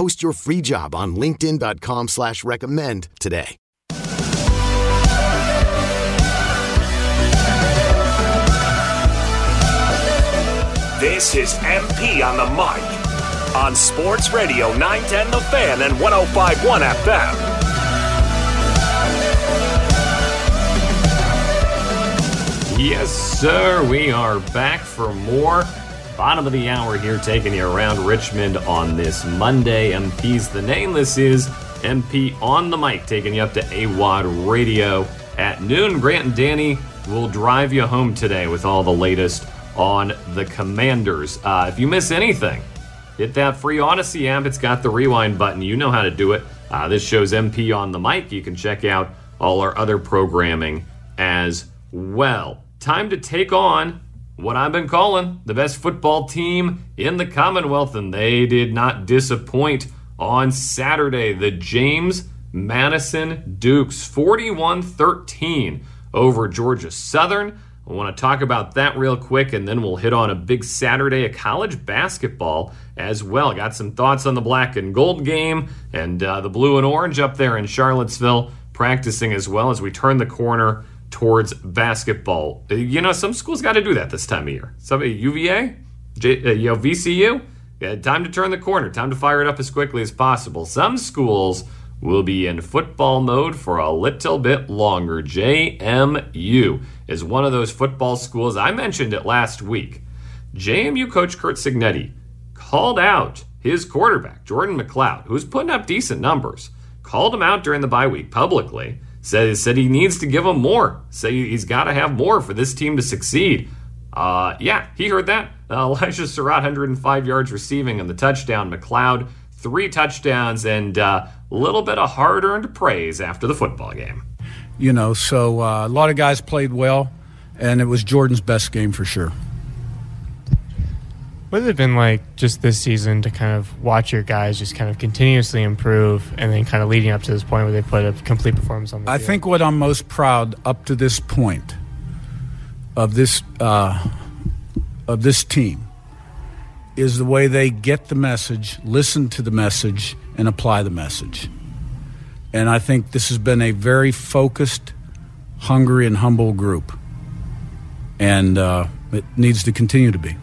Post your free job on LinkedIn.com slash recommend today. This is MP on the mic on Sports Radio 910 The Fan and 1051 FM. Yes, sir. We are back for more. Bottom of the hour here, taking you around Richmond on this Monday. MP's the name. This is MP on the mic, taking you up to Awad Radio at noon. Grant and Danny will drive you home today with all the latest on the Commanders. Uh, if you miss anything, hit that free Audacy app. It's got the rewind button. You know how to do it. Uh, this shows MP on the mic. You can check out all our other programming as well. Time to take on what I've been calling the best football team in the Commonwealth, and they did not disappoint on Saturday. The James Madison Dukes 41 13 over Georgia Southern. I want to talk about that real quick, and then we'll hit on a big Saturday of college basketball as well. Got some thoughts on the black and gold game and uh, the blue and orange up there in Charlottesville practicing as well as we turn the corner towards basketball. Uh, you know, some schools got to do that this time of year. Some UVA, J, uh, you know, VCU, yeah, time to turn the corner, time to fire it up as quickly as possible. Some schools will be in football mode for a little bit longer. JMU is one of those football schools. I mentioned it last week. JMU coach Kurt Cignetti called out his quarterback, Jordan McCloud, who's putting up decent numbers, called him out during the bye week publicly Said, said he needs to give him more. Say he's got to have more for this team to succeed. Uh, yeah, he heard that. Uh, Elijah Sarratt, 105 yards receiving and the touchdown. McCloud, three touchdowns and a uh, little bit of hard earned praise after the football game. You know, so uh, a lot of guys played well, and it was Jordan's best game for sure. What has it been like just this season to kind of watch your guys just kind of continuously improve and then kind of leading up to this point where they put a complete performance on the I field? think what I'm most proud up to this point of this uh, of this team is the way they get the message, listen to the message, and apply the message. And I think this has been a very focused, hungry, and humble group, and uh, it needs to continue to be.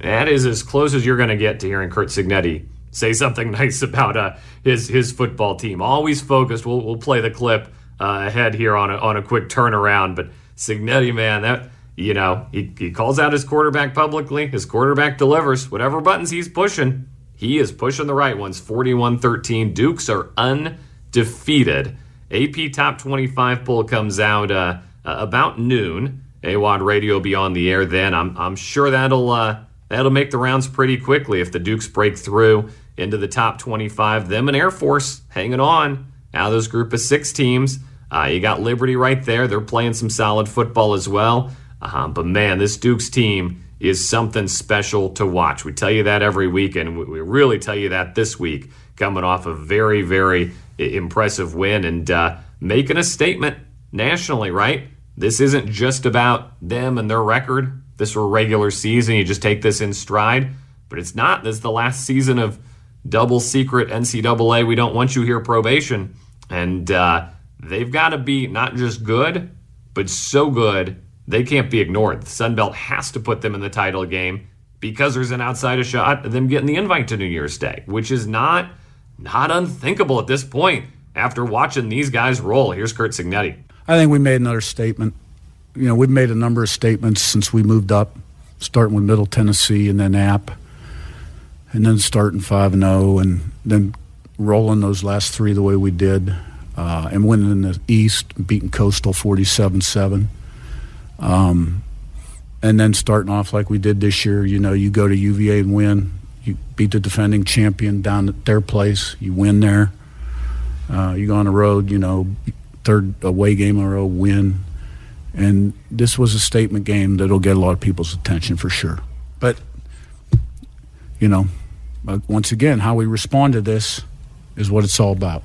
That is as close as you're going to get to hearing Kurt Cignetti say something nice about uh, his his football team. Always focused. We'll, we'll play the clip uh, ahead here on a, on a quick turnaround. But Cignetti, man, that you know he, he calls out his quarterback publicly. His quarterback delivers whatever buttons he's pushing. He is pushing the right ones. 41-13. Dukes are undefeated. AP Top 25 poll comes out uh, about noon. Awad Radio be on the air then. I'm I'm sure that'll uh, That'll make the rounds pretty quickly if the Dukes break through into the top 25. Them and Air Force hanging on. Now those group of six teams. Uh, you got Liberty right there. They're playing some solid football as well. Uh, but man, this Dukes team is something special to watch. We tell you that every week, and we really tell you that this week, coming off a very, very impressive win and uh, making a statement nationally, right? This isn't just about them and their record this regular season, you just take this in stride. But it's not. This is the last season of double secret NCAA. We don't want you here probation. And uh, they've got to be not just good, but so good they can't be ignored. The Sun Belt has to put them in the title game because there's an outside shot of them getting the invite to New Year's Day, which is not not unthinkable at this point. after watching these guys roll. Here's Kurt Cignetti. I think we made another statement. You know, we've made a number of statements since we moved up, starting with Middle Tennessee and then App, and then starting 5 and 0, and then rolling those last three the way we did, uh, and winning in the East, beating Coastal 47 7. Um, and then starting off like we did this year, you know, you go to UVA and win. You beat the defending champion down at their place. You win there. Uh, you go on the road, you know, third away game in a row, win. And this was a statement game that'll get a lot of people's attention for sure. But, you know, once again, how we respond to this is what it's all about.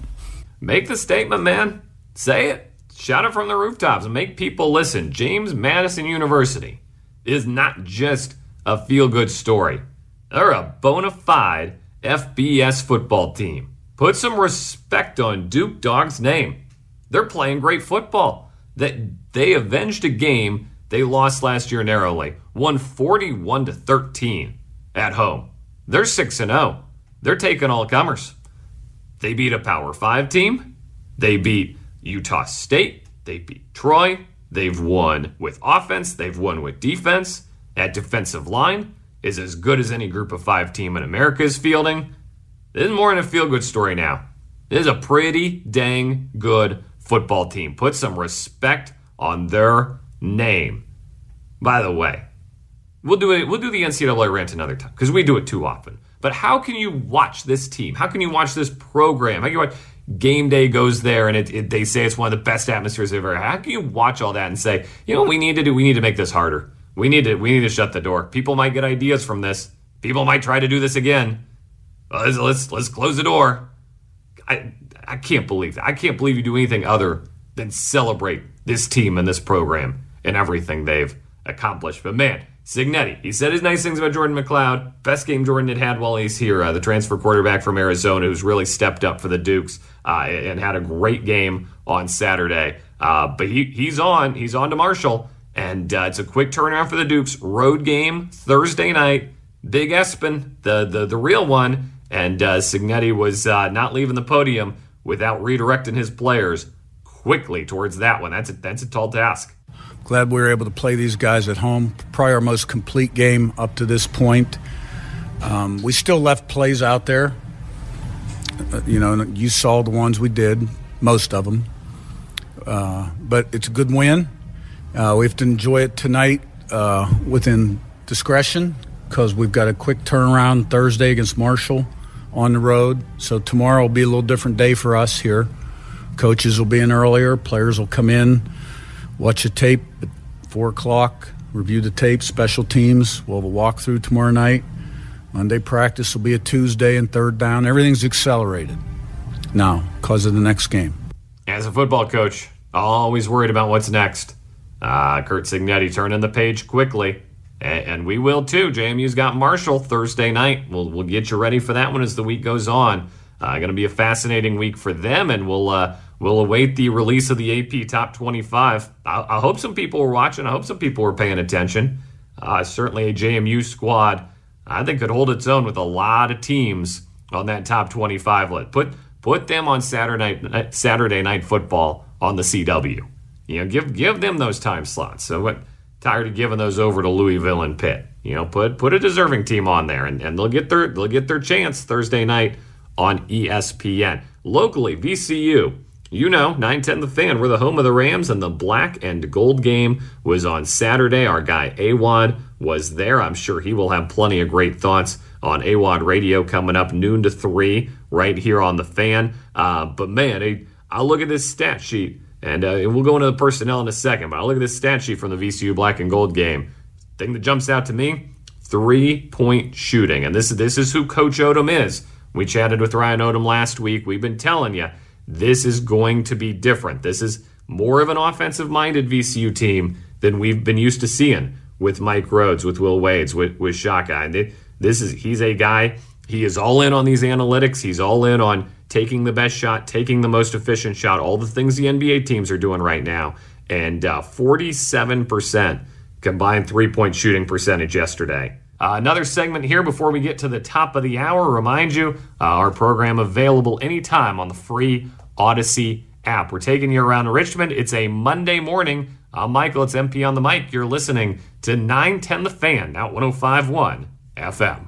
Make the statement, man. Say it. Shout it from the rooftops and make people listen. James Madison University is not just a feel good story, they're a bona fide FBS football team. Put some respect on Duke Dog's name. They're playing great football. That they avenged a game they lost last year narrowly, won 41 to 13 at home. They're 6 and 0. They're taking all comers. They beat a Power 5 team. They beat Utah State. They beat Troy. They've won with offense, they've won with defense. At defensive line is as good as any group of 5 team in America is fielding. This is more than a feel good story now. This is a pretty dang good football team. Put some respect on their name. By the way, we'll do it. We'll do the NCAA rant another time because we do it too often. But how can you watch this team? How can you watch this program? How can you watch game day goes there and it, it, they say it's one of the best atmospheres they've ever had? How can you watch all that and say, you know we need to do? We need to make this harder. We need to we need to shut the door. People might get ideas from this. People might try to do this again. Let's let's, let's close the door. I I can't believe that. I can't believe you do anything other than celebrate this team and this program and everything they've accomplished. But man, Cignetti, he said his nice things about Jordan McCloud. Best game Jordan had had while he's here. Uh, the transfer quarterback from Arizona who's really stepped up for the Dukes uh, and had a great game on Saturday. Uh, but he, he's on. He's on to Marshall. And uh, it's a quick turnaround for the Dukes. Road game Thursday night. Big ESPN, the, the, the real one. And uh, Cignetti was uh, not leaving the podium without redirecting his players quickly towards that one. That's a, that's a tall task. Glad we were able to play these guys at home. Probably our most complete game up to this point. Um, we still left plays out there. Uh, you know, you saw the ones we did, most of them. Uh, but it's a good win. Uh, we have to enjoy it tonight uh, within discretion because we've got a quick turnaround Thursday against Marshall on the road. So tomorrow will be a little different day for us here. Coaches will be in earlier, players will come in, watch a tape at 4 o'clock, review the tape, special teams. We'll have a walkthrough tomorrow night. Monday practice will be a Tuesday and third down. Everything's accelerated now because of the next game. As a football coach, always worried about what's next. Uh, Kurt Cignetti turning the page quickly. And we will too. JMU's got Marshall Thursday night. We'll, we'll get you ready for that one as the week goes on. Uh, going to be a fascinating week for them, and we'll uh, we'll await the release of the AP Top 25. I, I, hope some people were watching. I hope some people were paying attention. Uh, certainly, a JMU squad I think could hold its own with a lot of teams on that Top 25 list. Put put them on Saturday night Saturday night football on the CW. You know, give give them those time slots. So what? Tired of giving those over to Louisville and Pitt. You know, put put a deserving team on there, and, and they'll get their they'll get their chance Thursday night on ESPN. Locally, VCU. You know, 910 The Fan, we're the home of the Rams, and the black and gold game was on Saturday. Our guy Awad was there. I'm sure he will have plenty of great thoughts on Awad Radio coming up noon to 3 right here on The Fan. Uh, but man, I, I look at this stat sheet and uh, we'll go into the personnel in a second, but I look at this stat sheet from the VCU Black and Gold game. Thing that jumps out to me: three-point shooting, and this this is who Coach Odom is. We chatted with Ryan Odom last week. We've been telling you this is going to be different. This is more of an offensive-minded VCU team than we've been used to seeing with Mike Rhoades, with Will Wades, with with Shaka. And this is he's a guy. He is all in on these analytics. He's all in on taking the best shot, taking the most efficient shot, all the things the NBA teams are doing right now. And uh, 47% combined three point shooting percentage yesterday. Uh, another segment here before we get to the top of the hour. Remind you, uh, our program available anytime on the free Audacy app. We're taking you around Richmond. It's a Monday morning. I'm Michael. It's MP on the mic. You're listening to 910 The Fan, now 1051 FM.